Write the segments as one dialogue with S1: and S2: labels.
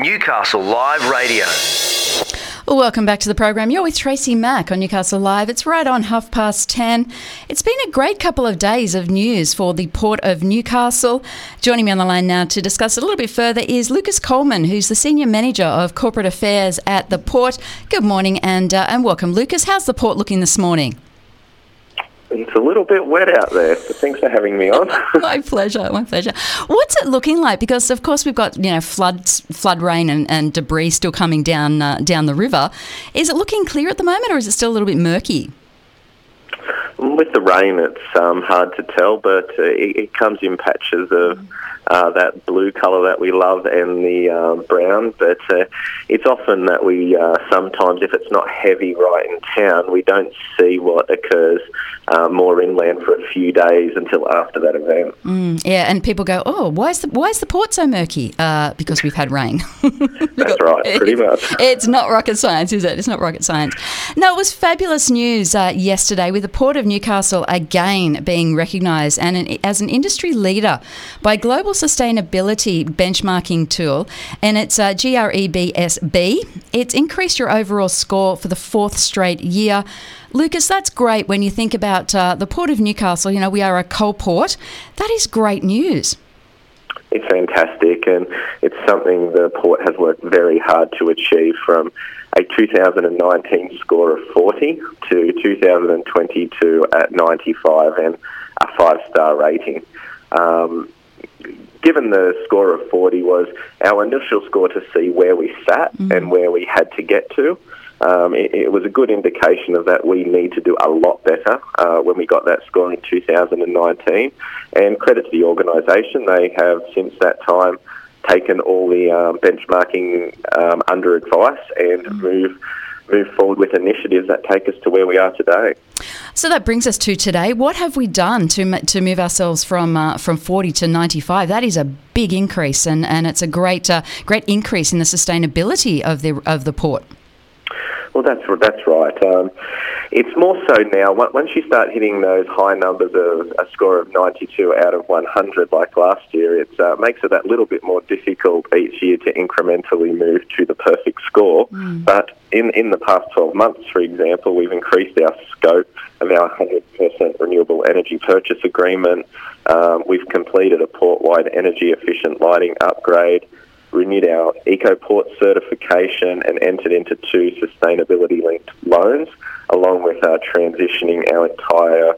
S1: Newcastle Live Radio.
S2: Welcome back to the program. You're with Tracy Mack on Newcastle Live. It's right on half past 10. It's been a great couple of days of news for the Port of Newcastle. Joining me on the line now to discuss a little bit further is Lucas Coleman, who's the Senior Manager of Corporate Affairs at the Port. Good morning and, uh, and welcome, Lucas. How's the Port looking this morning?
S3: It's a little bit wet out there, but thanks for having me on.
S2: my pleasure, my pleasure. What's it looking like? Because of course we've got you know floods, flood rain, and, and debris still coming down uh, down the river. Is it looking clear at the moment, or is it still a little bit murky?
S3: With the rain, it's um, hard to tell, but uh, it, it, comes in patches of uh, that blue colour that we love and the um, brown. But uh, it's often that we uh, sometimes, if it's not heavy right in town, we don't see what occurs uh, more inland for a few days until after that event.
S2: Mm, yeah, and people go, "Oh, why is the why is the port so murky?" Uh, because we've had rain.
S3: That's right, pretty much.
S2: It's not rocket science, is it? It's not rocket science. No, it was fabulous news uh, yesterday with the Port of Newcastle again being recognised and an, as an industry leader by Global Sustainability Benchmarking Tool, and it's uh, GRESB. It's increased your overall score for the fourth straight year. Lucas, that's great when you think about uh, the Port of Newcastle. You know, we are a coal port. That is great news.
S3: It's fantastic, and it's something the port has worked very hard to achieve from a 2019 score of 40 to 2022 at 95 and a five star rating. Um, given the score of 40 was our initial score to see where we sat mm-hmm. and where we had to get to um, it, it, was a good indication of that we need to do a lot better uh, when we got that score in 2019. And credit to the organisation, they have since that time taken all the um, benchmarking um, under advice and mm. move move forward with initiatives that take us to where we are today.
S2: So that brings us to today. What have we done to to move ourselves from uh, from 40 to 95? That is a big increase, and, and it's a great uh, great increase in the sustainability of the of the port.
S3: Well, that's that's right. Um, it's more so now. Once you start hitting those high numbers of a score of 92 out of 100, like last year, it uh, makes it that little bit more difficult each year to incrementally move to the perfect score. Mm. But in in the past 12 months, for example, we've increased our scope of our 100% renewable energy purchase agreement. Um, we've completed a port-wide energy efficient lighting upgrade renewed our EcoPort certification and entered into two sustainability linked loans, uh, transitioning our entire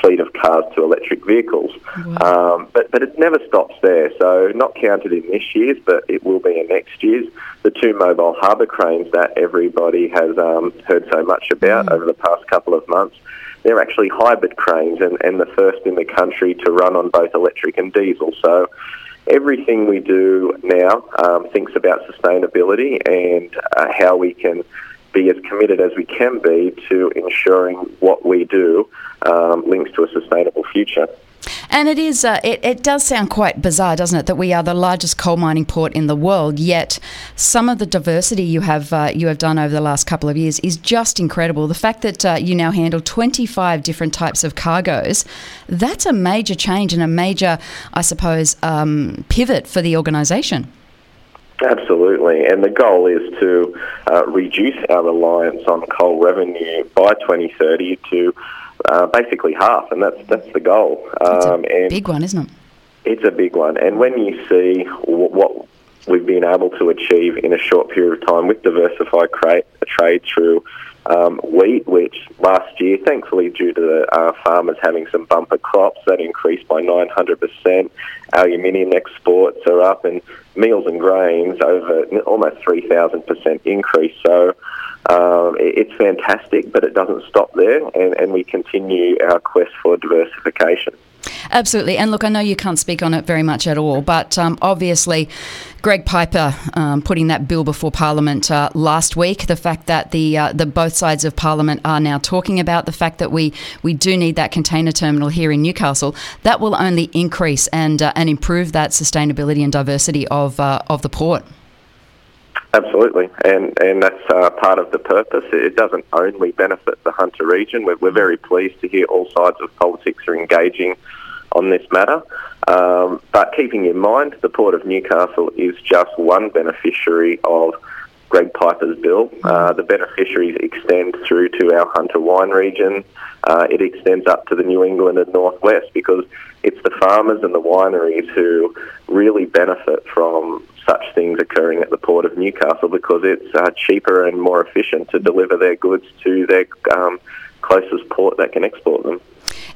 S3: fleet of cars to electric vehicles. Um, but, but it never stops there. So, not counted in this year's, but it will be in next year's. The two mobile harbour cranes that everybody has um, heard so much about mm. over the past couple of months. They're actually hybrid cranes and, and the first in the country to run on both electric and diesel. So, everything we do now um, thinks about sustainability and uh, how we can be as committed as we can be to ensuring what we do um, links to a sustainable future.
S2: And it is, uh, it, it does sound quite bizarre, doesn't it, that we are the largest coal mining port in the world, yet some of the diversity you have uh, you have done over the last couple of years is just incredible. The fact that uh, you now handle 25 different types of cargoes, that's a major change and a major, I suppose, um, pivot for the organisation.
S3: Absolutely, and the goal is to uh, reduce our reliance on coal revenue by 2030 to uh, basically half, and that's that's the goal.
S2: Um, a big one, isn't it?
S3: It's a big one, and when you see w- what we've been able to achieve in a short period of time with diversified trade, trade through um, wheat, which last year, thankfully, due to the uh, farmers having some bumper crops, that increased by 900%. Aluminium exports are up, and meals and grains over almost 3,000% increase. So um, it's fantastic, but it doesn't stop there, and, and we continue our quest for diversification.
S2: Absolutely. And look, I know you can't speak on it very much at all, but um, obviously, Greg Piper um, putting that bill before Parliament uh, last week, the fact that the uh, the both sides of Parliament are now talking about the fact that we, we do need that container terminal here in Newcastle, that will only increase and uh, and improve that sustainability and diversity of uh, of the port.
S3: Absolutely, and and that's uh, part of the purpose. It doesn't only benefit the Hunter region. We're, we're very pleased to hear all sides of politics are engaging on this matter. Um, but keeping in mind, the Port of Newcastle is just one beneficiary of Greg Piper's bill. Uh, the beneficiaries extend through to our Hunter wine region. Uh, it extends up to the New England and Northwest because it's the farmers and the wineries who really benefit from such things occurring at the Port of Newcastle because it's uh, cheaper and more efficient to deliver their goods to their um, closest port that can export them.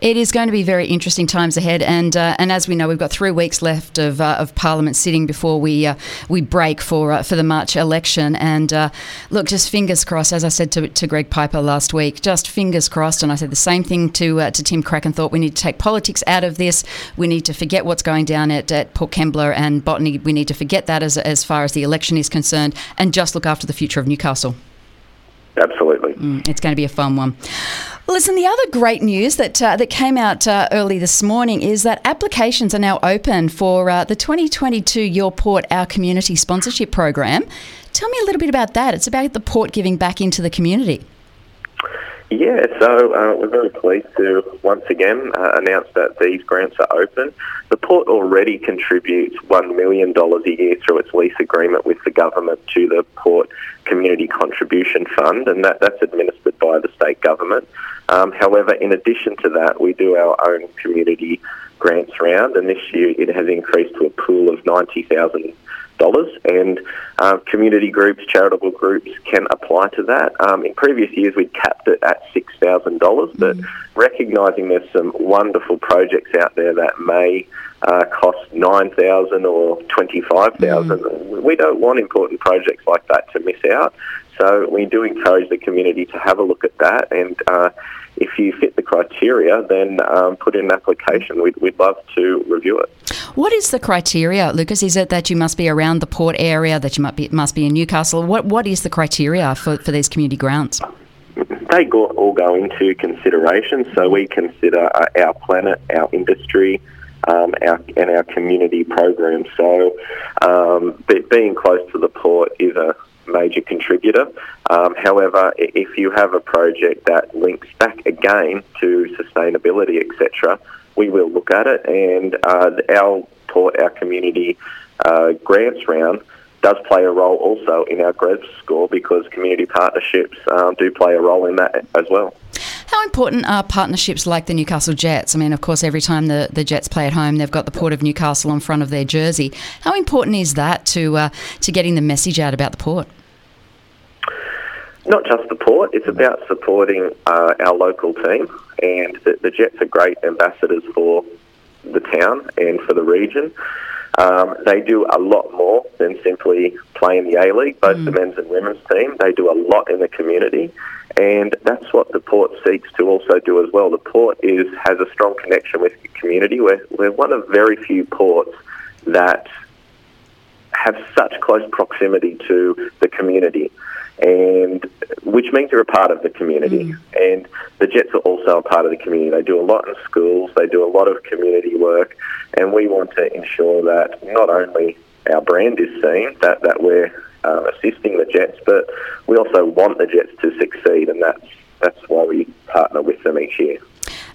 S2: It is going to be very interesting times ahead, and uh, and as we know, we've got three weeks left of, uh, of Parliament sitting before we uh, we break for uh, for the March election. And uh, look, just fingers crossed. As I said to, to Greg Piper last week, just fingers crossed. And I said the same thing to uh, to Tim Crakanthorp. We need to take politics out of this. We need to forget what's going down at, at Port Kembla and Botany. We need to forget that as as far as the election is concerned, and just look after the future of Newcastle.
S3: Absolutely,
S2: mm, it's going to be a fun one. Listen, the other great news that uh, that came out uh, early this morning is that applications are now open for uh, the 2022 Your Port Our Community sponsorship program. Tell me a little bit about that. It's about the port giving back into the community.
S3: Yeah, so uh, we're very pleased to once again uh, announce that these grants are open. The port already contributes $1 million a year through its lease agreement with the government to the Port Community Contribution Fund, and that, that's administered by the state government. Um, however, in addition to that, we do our own community grants round, and this year it has increased to a pool of $90,000 and uh, community groups, charitable groups can apply to that. Um, in previous years, we'd capped it at $6,000, but mm. recognising there's some wonderful projects out there that may uh, cost 9000 or 25000 mm. We don't want important projects like that to miss out. So we do encourage the community to have a look at that and uh, if you fit the criteria, then um, put in an application. We'd, we'd love to review it.
S2: What is the criteria, Lucas? Is it that you must be around the port area, that you must be, must be in Newcastle? What What is the criteria for, for these community grants?
S3: They go, all go into consideration. So we consider uh, our planet, our industry, um, our, and our community programs. So um, being close to the port is a major contributor. Um, however, if you have a project that links back again to sustainability, etc., we will look at it. And uh, our our community uh, grants round does play a role also in our growth score because community partnerships um, do play a role in that as well.
S2: How important are partnerships like the Newcastle Jets? I mean, of course, every time the, the Jets play at home, they've got the Port of Newcastle on front of their jersey. How important is that to uh, to getting the message out about the port?
S3: Not just the port, it's about supporting uh, our local team, and the, the, Jets are great ambassadors for the town and for the region. Um, they do a lot more than simply play in the A League, both mm. the men's and women's team. They do a lot in the community, and that's what the port seeks to also do as well. The port is has a strong connection with the community. We're, we're one of very few ports that have such close proximity to the community and which means you're a part of the community. Mm. And the Jets are also a part of the community. They do a lot in schools, they do a lot of community work, and we want to ensure that not only our brand is seen, that, that we're uh, assisting the Jets, but we also want the Jets to succeed, and that's, that's why we partner with them each year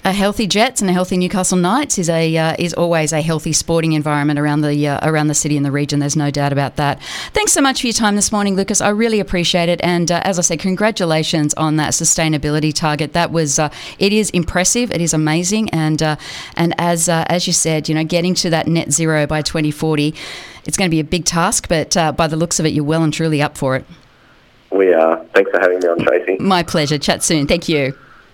S2: a healthy Jets and a healthy Newcastle Knights is a uh, is always a healthy sporting environment around the uh, around the city and the region. There's no doubt about that. Thanks so much for your time this morning, Lucas. I really appreciate it. And uh, as I said, congratulations on that sustainability target. That was uh, it is impressive. It is amazing. And uh, and as uh, as you said, you know, getting to that net zero by 2040, it's going to be a big task. But by the looks of it, you're well and truly up for it.
S3: We are. Thanks for having me on, Tracy.
S2: My pleasure. Chat soon. Thank you.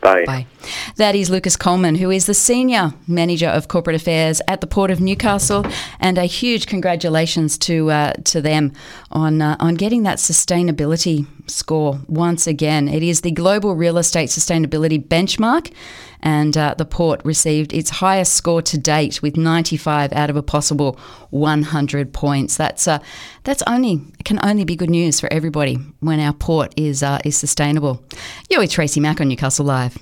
S3: Bye. Bye.
S2: That is Lucas Coleman, who is the Senior Manager of Corporate Affairs at the Port of Newcastle, and a huge congratulations to uh, to them on uh, on getting that sustainability score once again. It is the Global Real Estate Sustainability Benchmark, and uh, the port received its highest score to date with 95 out of a possible 100 points. That's uh, that's only can only be good news for everybody when our port is uh, is sustainable. You're with Tracy Mack on Newcastle Live.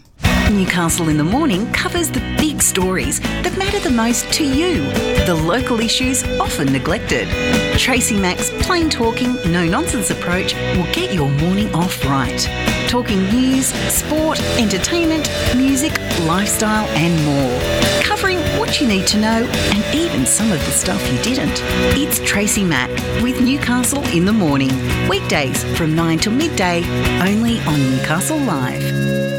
S4: Newcastle in the Morning covers the big stories that matter the most to you, the local issues often neglected. Tracy Mack's plain talking, no nonsense approach will get your morning off right. Talking news, sport, entertainment, music, lifestyle, and more covering what you need to know and even some of the stuff you didn't. It's Tracy Mack with Newcastle in the Morning, weekdays from 9 till midday, only on Newcastle Live.